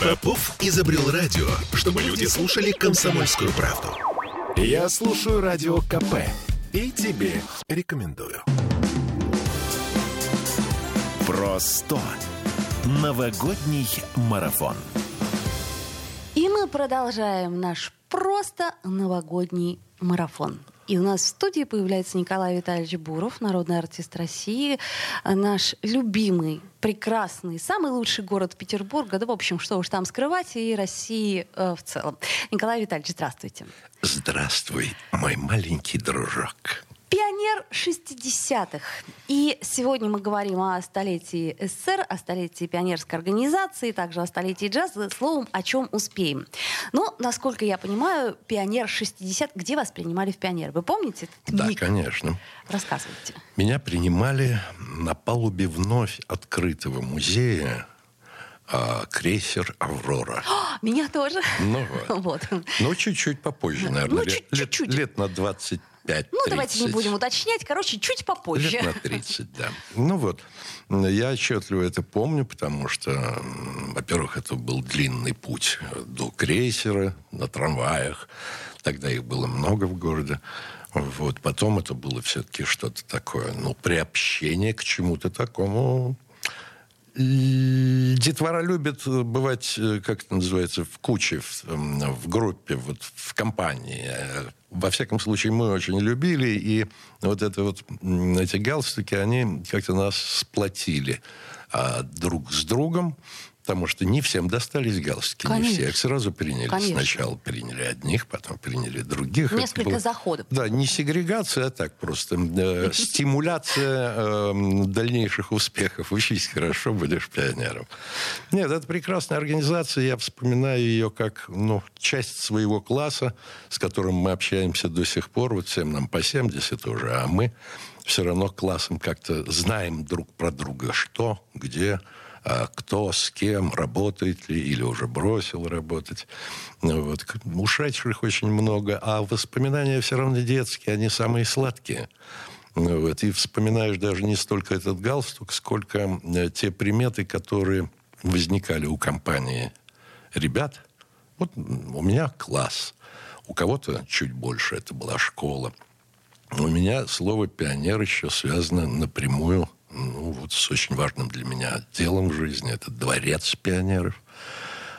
Попов изобрел радио, чтобы люди слушали комсомольскую правду. Я слушаю радио КП и тебе рекомендую. Просто новогодний марафон. И мы продолжаем наш просто новогодний марафон. И у нас в студии появляется Николай Витальевич Буров, народный артист России, наш любимый, прекрасный, самый лучший город Петербурга, да, в общем, что уж там скрывать, и России э, в целом. Николай Витальевич, здравствуйте. Здравствуй, мой маленький дружок. Пионер 60-х. И сегодня мы говорим о столетии СССР, о столетии пионерской организации, также о столетии джаза, словом, о чем успеем. Но, насколько я понимаю, пионер 60 где вас принимали в пионер? Вы помните этот Да, миг? конечно. Рассказывайте. Меня принимали на палубе вновь открытого музея а, крейсер «Аврора». А, Меня тоже. Ну вот. Вот. Ну, чуть-чуть попозже, наверное. Ну, лет, чуть- лет- чуть-чуть. лет на 25 Ну, давайте не 30. будем уточнять. Короче, чуть попозже. Лет на 30, да. Ну вот, я отчетливо это помню, потому что, во-первых, это был длинный путь до крейсера на трамваях. Тогда их было много в городе. Вот. Потом это было все-таки что-то такое, ну, приобщение к чему-то такому. Детвора любит бывать, э, как это называется, в куче, в, м, в группе, вот в компании. Э, Во всяком случае, мы очень любили, и вот это вот, эти галстуки, они как-то нас сплотили а, друг с другом, потому что не всем достались галстуки, не Конечно. всех сразу приняли. Конечно. Сначала приняли одних, потом приняли других. Несколько было- заходов. да, не сегрегация, а так просто э, стимуляция э, дальнейших успехов. Учись хорошо, будешь пионером. Нет, это прекрасная организация. Я вспоминаю ее как ну, часть своего класса, с которым мы общаемся до сих пор. Вот всем нам по 70 уже, а мы все равно классом как-то знаем друг про друга, что, где, кто с кем, работает ли или уже бросил работать. Вот. Ушедших очень много, а воспоминания все равно детские, они самые сладкие. Вот. И вспоминаешь даже не столько этот галстук, сколько э, те приметы, которые возникали у компании ребят. Вот у меня класс, у кого-то чуть больше, это была школа. У меня слово «пионер» еще связано напрямую ну, вот с очень важным для меня делом в жизни. Это дворец пионеров.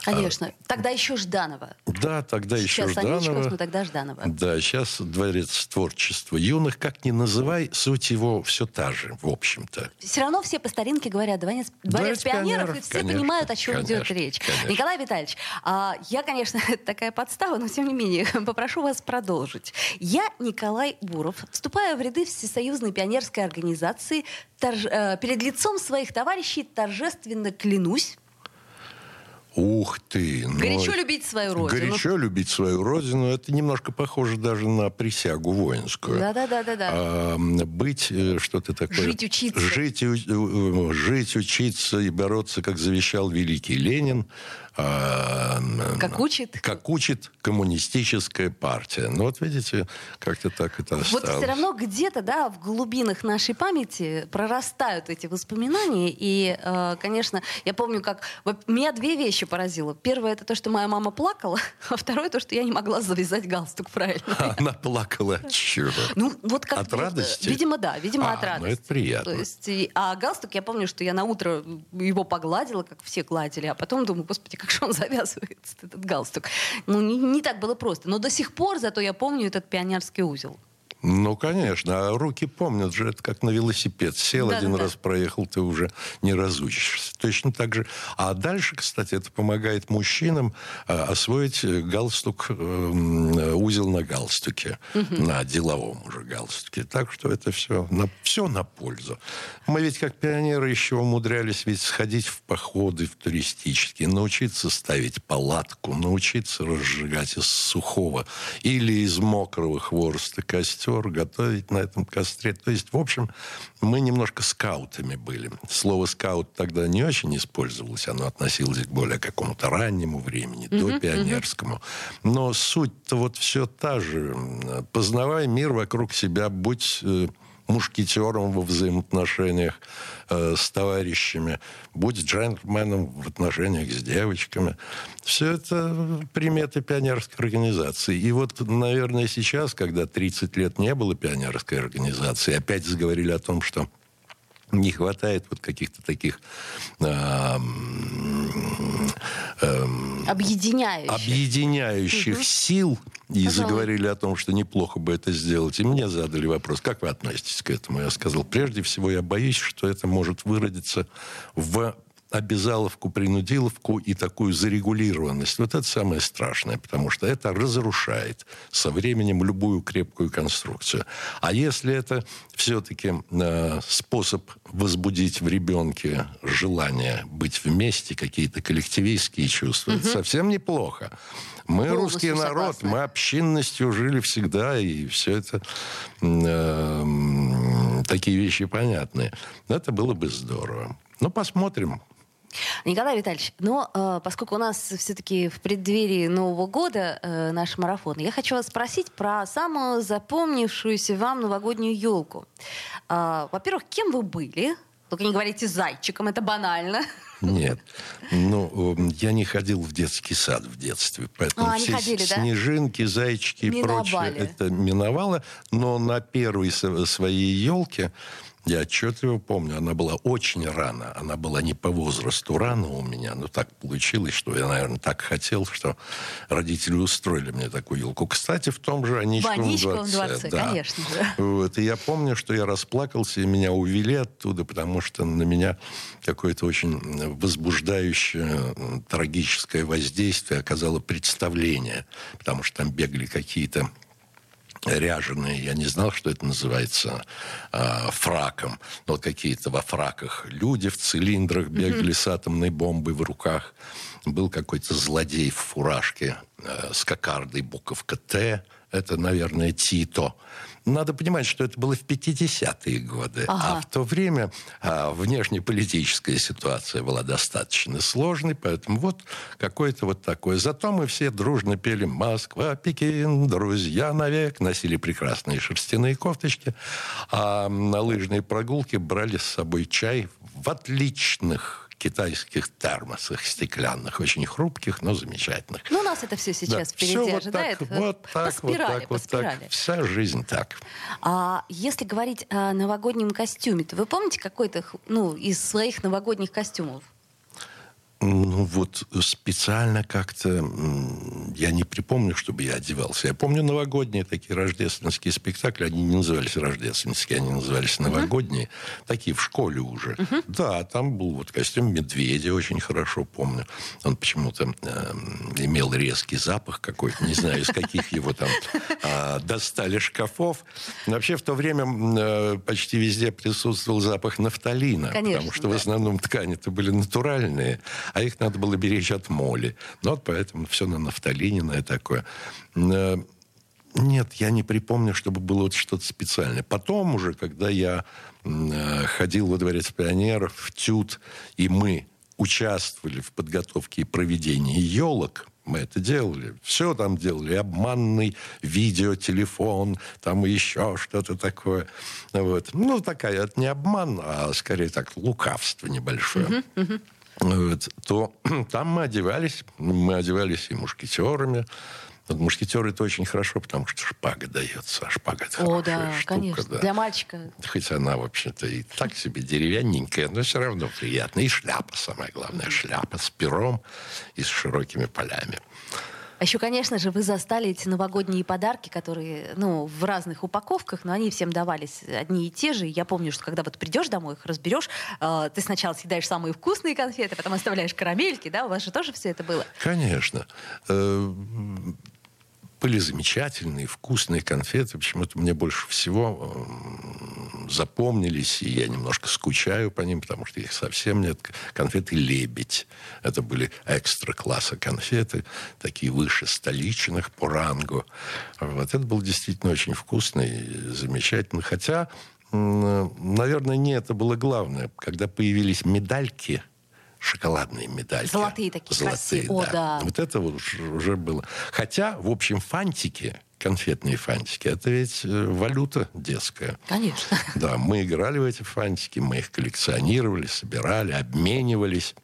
Конечно. Тогда еще Жданова. Да, тогда еще Сейчас Жданова. но тогда Жданова. Да, сейчас дворец творчества юных. Как ни называй, суть его все та же, в общем-то. Все равно все по старинке говорят дворец, дворец Дворец пионеров, пионеров, и все конечно, понимают, о чем идет конечно, речь. конечно. Николай Витальевич, а, я, конечно, такая подстава, но тем не менее попрошу вас продолжить. Я, Николай Буров, вступаю в ряды Всесоюзной пионерской организации, торж- э, перед лицом своих товарищей торжественно клянусь Ух ты! ну, горячо любить свою родину. Горячо любить свою родину. Это немножко похоже даже на присягу воинскую. Да-да-да-да-да. А, быть, э, что-то такое... Жить, учиться. Жить, у- э, жить, учиться и бороться, как завещал великий Ленин. М, Как учит. Как учит коммунистическая партия. Ну, вот видите, как-то так это Вот осталось. все равно где-то, да, в глубинах нашей памяти прорастают эти воспоминания. И, э, конечно, я помню, как вот меня две вещи поразило. Первое это то, что моя мама плакала, а второе то, что я не могла завязать галстук правильно. Она плакала от чего? Ну, вот как От радости? Видимо, да, видимо, А, от ну, радости. это приятно. То есть, а галстук, я помню, что я на утро его погладила, как все гладили, а потом думаю, господи, как же он завязывается, этот галстук. Ну, не, не так было просто. Но до сих пор, зато я помню этот пионерский узел. Ну, конечно. А руки помнят же, это как на велосипед. Сел Да, один да, да. раз, проехал, ты уже не разучишься. Точно так же. А дальше, кстати, это помогает мужчинам а, освоить э, галстук, э, м, э, узел на галстуке, на деловом уже галстуке. Так что это все на, все на пользу. Мы ведь как пионеры еще умудрялись ведь сходить в походы, в туристические, научиться ставить палатку, научиться разжигать из сухого или из мокрого хвороста костер, готовить на этом костре. То есть, в общем, мы немножко скаутами были. Слово «скаут» тогда не очень использовалось. Оно относилось к более какому-то раннему времени, до пионерскому. Но суть-то вот все та же. Познавай мир вокруг себя, будь э, мушкетером во взаимоотношениях э, с товарищами, будь джентльменом в отношениях с девочками. Все это приметы пионерской организации. И вот, наверное, сейчас, когда 30 лет не было пионерской организации, опять заговорили о том, что не хватает вот каких-то таких э, э, объединяющих, объединяющих угу. сил. И Пожалуй. заговорили о том, что неплохо бы это сделать. И мне задали вопрос, как вы относитесь к этому? Я сказал, прежде всего, я боюсь, что это может выродиться в обязаловку, принудиловку и такую зарегулированность. Вот это самое страшное, потому что это разрушает со временем любую крепкую конструкцию. А если это все-таки э, способ возбудить в ребенке желание быть вместе, какие-то коллективистские чувства, угу. это совсем неплохо. Мы Полностью русский народ, согласна. мы общинностью жили всегда, и все это э, такие вещи понятные. Это было бы здорово. Ну, посмотрим, Николай Витальевич, но э, поскольку у нас все-таки в преддверии Нового года э, наш марафон, я хочу вас спросить про самую запомнившуюся вам новогоднюю елку. Э, во-первых, кем вы были? Только не говорите зайчиком, это банально. Нет. Ну, я не ходил в детский сад в детстве. Поэтому а, все ходили, снежинки, да? зайчики и прочее это миновало. Но на первой своей елке я отчетливо помню, она была очень рано. Она была не по возрасту рано у меня, но так получилось, что я, наверное, так хотел, что родители устроили мне такую елку. Кстати, в том же Аничковом дворце. дворце да. конечно. Да. Вот. И я помню, что я расплакался, и меня увели оттуда, потому что на меня какое-то очень возбуждающее, трагическое воздействие оказало представление. Потому что там бегали какие-то ряженые, я не знал, что это называется э, фраком, но какие-то во фраках люди в цилиндрах бегали mm-hmm. с атомной бомбой в руках. Был какой-то злодей в фуражке э, с кокардой буковка «Т», это, наверное, Тито. Надо понимать, что это было в 50-е годы. А ага. А в то время а, внешнеполитическая ситуация была достаточно сложной, поэтому вот какое-то вот такое. Зато мы все дружно пели «Москва, Пекин, друзья навек», носили прекрасные шерстяные кофточки, а на лыжные прогулки брали с собой чай в отличных китайских термосах стеклянных, очень хрупких, но замечательных. Ну, у нас это все сейчас да. впереди все ожидает. Вот так, вот так, по спирали, вот так, по вот спирали. так. Вся жизнь так. А если говорить о новогоднем костюме, то вы помните какой-то ну, из своих новогодних костюмов? Ну вот специально как-то я не припомню, чтобы я одевался. Я помню новогодние такие рождественские спектакли. Они не назывались рождественские, они назывались новогодние. Uh-huh. Такие в школе уже. Uh-huh. Да, там был вот костюм медведя, очень хорошо помню. Он почему-то э, имел резкий запах какой-то. Не знаю, из каких его там э, достали шкафов. Но вообще в то время э, почти везде присутствовал запах нафталина. Конечно, потому что да. в основном ткани-то были натуральные а их надо было беречь от моли. Ну, вот поэтому все на нафталине, на такое. Э, нет, я не припомню, чтобы было вот что-то специальное. Потом уже, когда я э, ходил во дворец пионеров, в ТЮТ, и мы участвовали в подготовке и проведении елок, мы это делали. Все там делали. Обманный видеотелефон, там еще что-то такое. Вот. Ну, такая, это не обман, а скорее так, лукавство небольшое. Uh-huh, uh-huh вот, то там мы одевались, мы одевались и мушкетерами. Вот мушкетеры это очень хорошо, потому что шпага дается. А шпага это О, да, штука, конечно. Да. Для мальчика. Хоть она, вообще-то, и так себе деревянненькая, но все равно приятно. И шляпа, самое главное, шляпа с пером и с широкими полями. А еще, конечно же, вы застали эти новогодние подарки, которые, ну, в разных упаковках, но они всем давались одни и те же. Я помню, что когда вот придешь домой, их разберешь, э, ты сначала съедаешь самые вкусные конфеты, потом оставляешь карамельки, да? У вас же тоже все это было? Конечно. Э, были замечательные, вкусные конфеты. Почему-то мне больше всего запомнились, и я немножко скучаю по ним, потому что их совсем нет. Конфеты «Лебедь». Это были экстра-класса конфеты, такие выше столичных по рангу. Вот. Это было действительно очень вкусно и замечательно. Хотя, наверное, не это было главное. Когда появились медальки – шоколадные медальки. Золотые такие Золотые, красивые. Да. О, да. Вот это вот уже было. Хотя, в общем, фантики конфетные фантики. Это ведь э, валюта детская. Конечно. Да, мы играли в эти фантики, мы их коллекционировали, собирали, обменивались.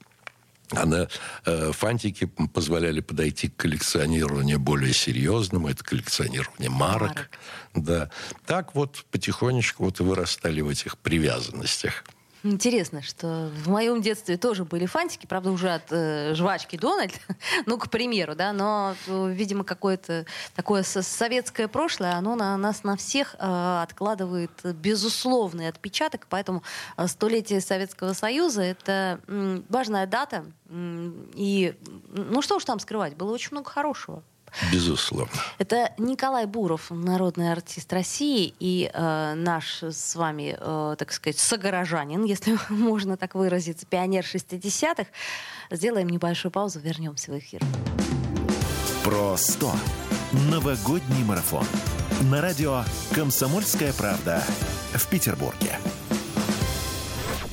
А на э, фантики позволяли подойти к коллекционированию более серьезному. Это коллекционирование марок. марок. Да. Так вот потихонечку вот и вырастали в этих привязанностях. Интересно, что в моем детстве тоже были фантики, правда, уже от э, жвачки Дональд, ну, к примеру, да, но, э, видимо, какое-то такое советское прошлое, оно на нас на всех э, откладывает безусловный отпечаток, поэтому э, столетие Советского Союза — это важная дата, и, ну, что уж там скрывать, было очень много хорошего. Безусловно. Это Николай Буров, народный артист России и э, наш с вами, э, так сказать, согорожанин, если можно так выразиться, пионер 60-х. Сделаем небольшую паузу, вернемся в эфир. Про 100. Новогодний марафон. На радио «Комсомольская правда» в Петербурге.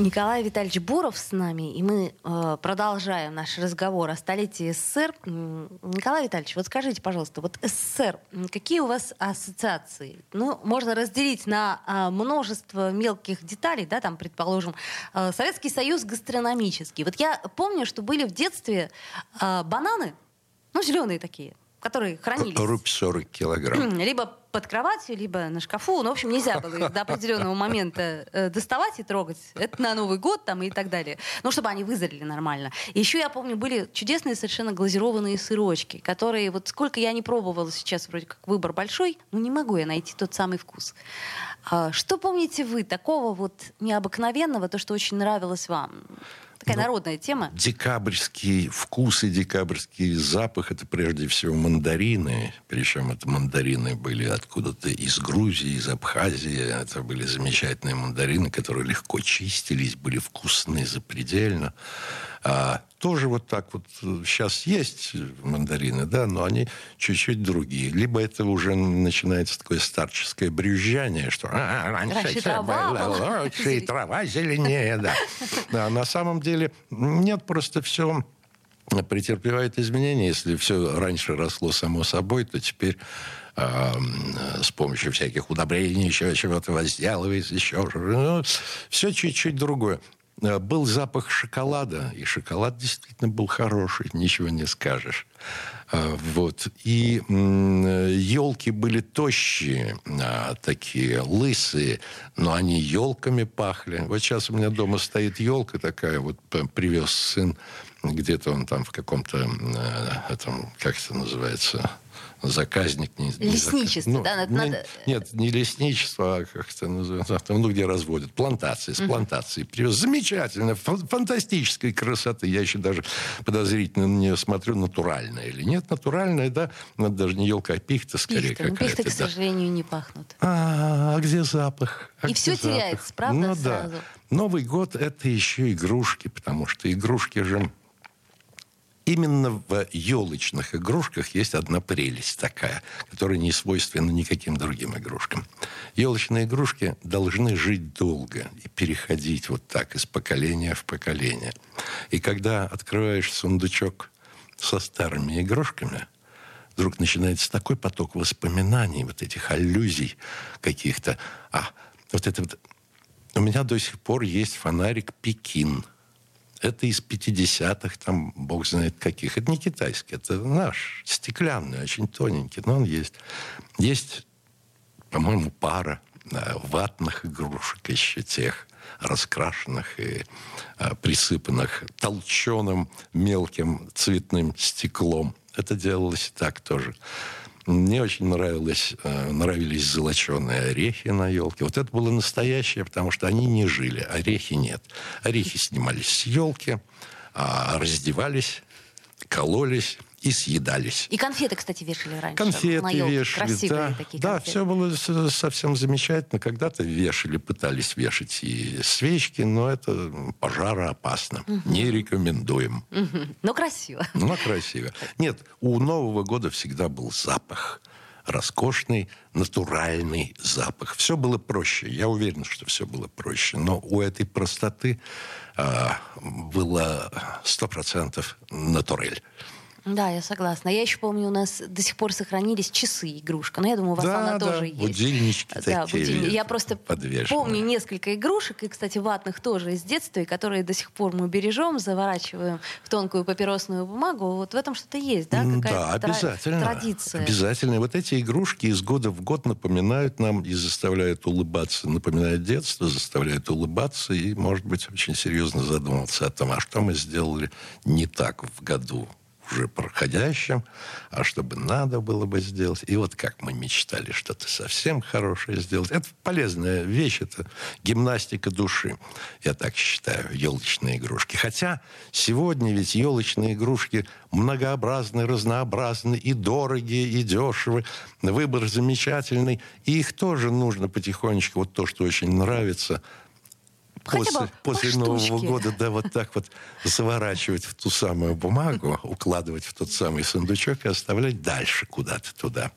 Николай Витальевич Буров с нами, и мы э, продолжаем наш разговор о столетии СССР. Николай Витальевич, вот скажите, пожалуйста, вот СССР, какие у вас ассоциации? Ну, можно разделить на э, множество мелких деталей, да, там, предположим, э, Советский Союз гастрономический. Вот я помню, что были в детстве э, бананы, ну, зеленые такие, которые хранились. Рубь 40 килограмм. Либо под кроватью, либо на шкафу. Ну, в общем, нельзя было их до определенного момента э, доставать и трогать. Это на Новый год там и так далее. Ну, чтобы они вызрели нормально. И еще, я помню, были чудесные совершенно глазированные сырочки, которые вот сколько я не пробовала сейчас, вроде как выбор большой, но не могу я найти тот самый вкус. А, что помните вы такого вот необыкновенного, то, что очень нравилось вам? Такая ну, народная тема. Декабрьский вкус и декабрьский запах – это прежде всего мандарины. Причем это мандарины были откуда-то из Грузии, из Абхазии. Это были замечательные мандарины, которые легко чистились, были вкусные запредельно. А, тоже вот так вот сейчас э, есть мандарины, да, но они чуть-чуть другие. Либо это уже начинается такое старческое брюзжание, что а, раньше, раньше трава было лучше, и трава зеленее, да. А на самом деле нет, просто все претерпевает изменения. Если все раньше росло само собой, то теперь э, с помощью всяких удобрений еще чего-то возделывается, еще ну, все чуть-чуть другое. Э, был запах шоколада, и шоколад действительно был хороший, ничего не скажешь. Э, вот. И елки были тощие, а, такие лысые, но они елками пахли. Вот сейчас у меня дома стоит елка такая, вот привез сын, где-то он там в каком-то, э, этом, как это называется, заказник. Не, Лесничество, ну, да? Надо, не, надо... Нет, не лесничество, а как это называется, ну, где разводят. Плантации, с плантацией. Привез. Замечательно, фантастической красоты. Я еще даже подозрительно на нее смотрю, натуральная или нет. Натуральная, да, но даже не елка, а пихта скорее пихта. какая-то. Пихты, к да. сожалению, не пахнут. А, а где запах? А И где все запах? теряется, правда, ну, сразу? Да. Новый год – это еще игрушки, потому что игрушки же именно в елочных игрушках есть одна прелесть такая, которая не свойственна никаким другим игрушкам. Елочные игрушки должны жить долго и переходить вот так из поколения в поколение. И когда открываешь сундучок со старыми игрушками, вдруг начинается такой поток воспоминаний, вот этих аллюзий каких-то. А, вот это вот... У меня до сих пор есть фонарик «Пекин», это из 50-х, там, бог знает каких. Это не китайский, это наш, стеклянный, очень тоненький, но он есть. Есть, по-моему, пара ватных игрушек еще тех, раскрашенных и а, присыпанных толченым мелким цветным стеклом. Это делалось так тоже. Мне очень нравилось, э, нравились золоченые орехи на елке. Вот это было настоящее, потому что они не жили, орехи нет. Орехи снимались с елки, а раздевались, кололись и съедались. И конфеты, кстати, вешали раньше. Конфеты елке. вешали, Красивые да. такие Да, конфеты. все было совсем замечательно. Когда-то вешали, пытались вешать и свечки, но это пожароопасно. Не рекомендуем. Мгм. Ну, красиво. Но красиво. Нет, у Нового года всегда был запах. Роскошный, натуральный запах. Все было проще. Я уверен, что все было проще. Но у этой простоты а, было сто процентов натурель. Да, я согласна. Я еще помню, у нас до сих пор сохранились часы игрушка. Но я думаю, у вас Да, она да, тоже есть. будильнички Да, такие будильник. Я просто помню несколько игрушек, и, кстати, ватных тоже из детства, и которые до сих пор мы бережем, заворачиваем в тонкую папиросную бумагу. Вот в этом что-то есть, да? Какая-то Да, обязательно. Традиция. Обязательно. Вот эти игрушки из года в год напоминают нам и заставляют улыбаться. Напоминают детство, заставляют улыбаться и, может быть, очень серьезно задуматься о том, а что мы сделали не так в году уже проходящем, а чтобы надо было бы сделать. И вот как мы мечтали что-то совсем хорошее сделать. Это полезная вещь, это гимнастика души. Я так считаю, елочные игрушки. Хотя сегодня ведь елочные игрушки многообразны, разнообразны, и дорогие, и дешевы. Выбор замечательный. И их тоже нужно потихонечку, вот то, что очень нравится, Хотя после, после Нового года, да, вот так вот заворачивать в ту самую бумагу, укладывать в тот самый сундучок и оставлять дальше куда-то туда.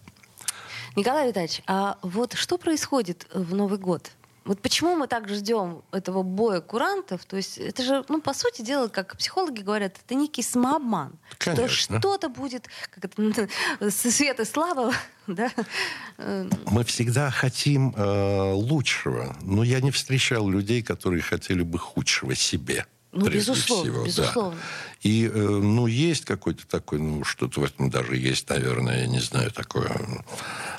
Николай Витальевич, а вот что происходит в Новый год? Вот почему мы так ждем этого боя курантов? То есть это же, ну, по сути дела, как психологи говорят, это некий самообман. Конечно. Что что-то будет, как это, свет и слава, да? Э, Мы всегда хотим э, лучшего, но я не встречал людей, которые хотели бы худшего себе. Ну, безусловно, всего, да. безусловно. И, э, ну, есть какой-то такой, ну, что-то в этом даже есть, наверное, я не знаю, такое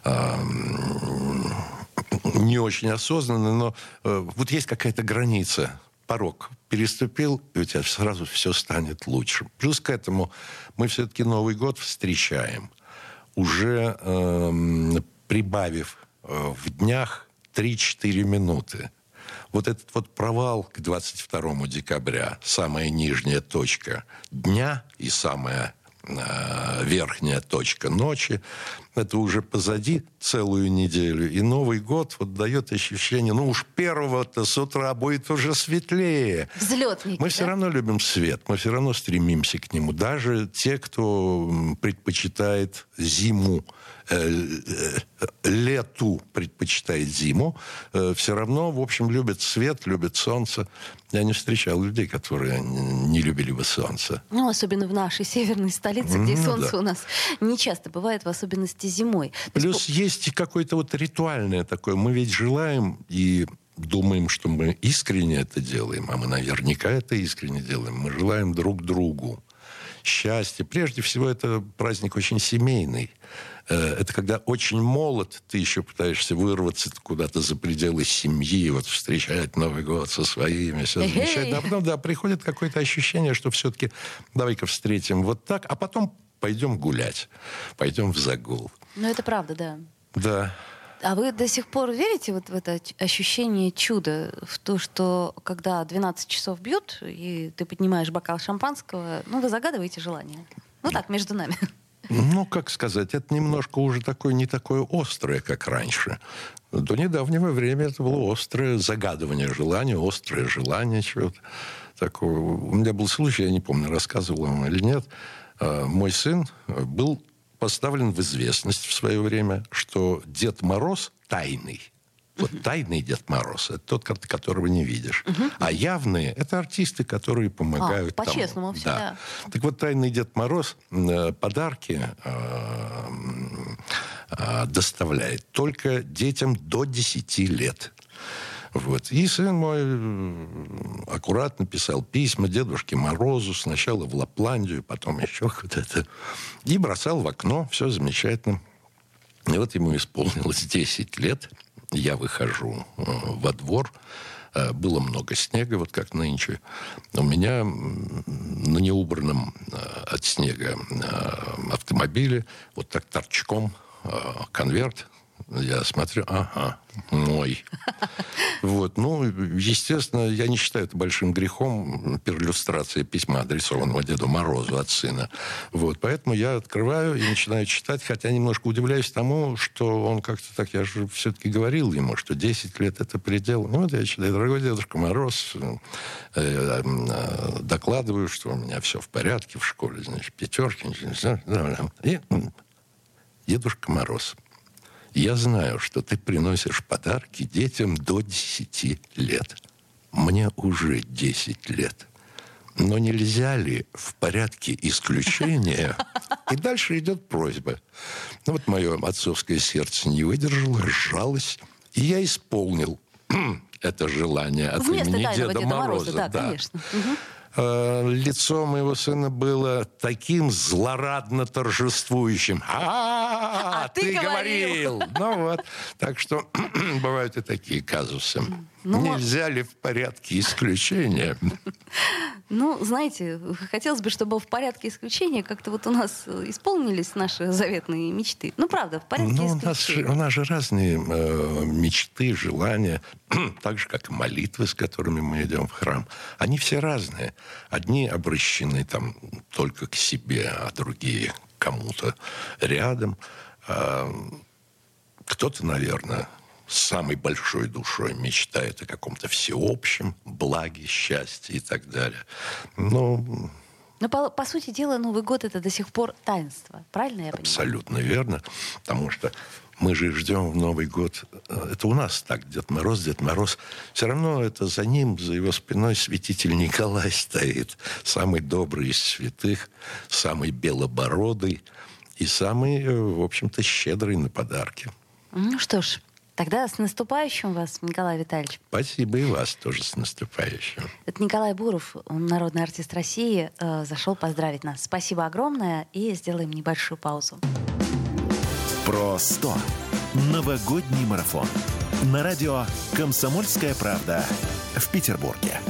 м, не очень осознанно, но э, вот есть какая-то граница, порог переступил, и у тебя сразу все станет лучше. Плюс к этому мы все-таки Новый год встречаем, уже эм, прибавив э, в днях 3-4 минуты. Вот этот вот провал к 22 декабря, самая нижняя точка дня и самая э, верхняя точка ночи, это уже позади целую неделю. И Новый год вот дает ощущение, ну уж первого-то с утра будет уже светлее. Взлетники, Мы да? все равно любим свет, мы все равно стремимся к нему. Даже те, кто предпочитает зиму, э, э, лету предпочитает зиму, все равно, в общем, любят свет, любят солнце. Я не встречал людей, которые не любили бы солнце. Ну, особенно в нашей северной столице, где Ну, солнце да. у нас не часто бывает, в особенности зимой. То есть, Плюс есть какое-то вот ритуальное такое. Мы ведь желаем и думаем, что мы искренне это делаем, а мы наверняка это искренне делаем. Мы желаем друг другу счастья. Прежде всего, это праздник очень семейный. Э, Это когда очень молод, ты еще пытаешься вырваться куда-то за пределы семьи, вот встречать Новый год со своими, все замечательно. А потом, да, приходит какое-то ощущение, что все-таки давай-ка встретим вот так, а потом пойдем гулять, пойдем в загул. Ну, это правда, да. Да. А вы до сих пор верите вот в это ощущение чуда, в то, что когда 12 часов бьют, и ты поднимаешь бокал шампанского, ну, вы загадываете желание? Ну так, между нами. Ну, как сказать, это немножко уже такое, не такое острое, как раньше. До недавнего времени это было острое загадывание желания, острое желание чего-то такого. У меня был случай, я не помню, рассказывал вам или нет. А, Мой сын был поставлен в известность в свое время, что Дед Мороз тайный. Вот тайный Дед Мороз – это тот, ко- которого не видишь. А явные – это артисты, которые помогают. А, по-честному всегда. Так вот, тайный Дед Мороз э, подарки э, э, доставляет только детям до 10 лет. Вот. И сын мой э, аккуратно писал письма Дедушке Морозу, сначала в Лапландию, потом еще куда-то. И бросал в окно, все замечательно. И вот ему исполнилось 10 лет. Я выхожу э, во двор. Э, Было много снега, вот как нынче. У меня на неубранном от снега автомобиле вот так торчком конверт Я смотрю, ага, мой. Вот, ну, естественно, я не считаю это большим грехом перлюстрация письма, адресованного Деду Морозу от сына. Вот, поэтому я открываю и начинаю читать, хотя немножко удивляюсь тому, что он как-то так, я же все-таки говорил ему, что 10 лет это предел. Ну, вот я читаю, дорогой Дедушка Мороз, э, э, докладываю, что у меня все в порядке в школе, значит, пятерки. И Дедушка Мороз, я знаю, что ты приносишь подарки детям до 10 лет. Мне уже 10 лет. Но нельзя ли в порядке исключения... И дальше идет просьба. Ну вот мое отцовское сердце не выдержало, сжалось, и я исполнил это желание от Вместо имени Деда, Деда Мороза. Мороза. Да, да. конечно. Угу. Э, лицо моего сына было таким злорадно торжествующим. А, ты говорил! Ну вот. Так что бывают и такие казусы. Ну, Нельзя ли в порядке исключения? Ну, знаете, хотелось бы, чтобы в порядке исключения как-то вот у нас исполнились наши заветные мечты. Ну, правда, в порядке ну, исключения. У нас, у нас же разные э, мечты, желания, так же, как и молитвы, с которыми мы идем в храм. Они все разные. Одни обращены там только к себе, а другие кому-то рядом. А, кто-то, наверное, самой большой душой мечтает о каком-то всеобщем благе, счастье и так далее. Ну, но, по, по сути дела, Новый год — это до сих пор таинство. Правильно я понимаю? Абсолютно верно. Потому что мы же ждем в Новый год. Э, это у нас так, Дед Мороз, Дед Мороз. Все равно это за ним, за его спиной святитель Николай стоит. Самый добрый из святых, самый белобородый и самый, э, в общем-то, щедрый на подарки. Ну что ж, Тогда с наступающим вас, Николай Витальевич. Спасибо и вас тоже с наступающим. Это Николай Буров, он народный артист России, э, зашел поздравить нас. Спасибо огромное и сделаем небольшую паузу. Про 100. Новогодний марафон. На радио «Комсомольская правда» в Петербурге.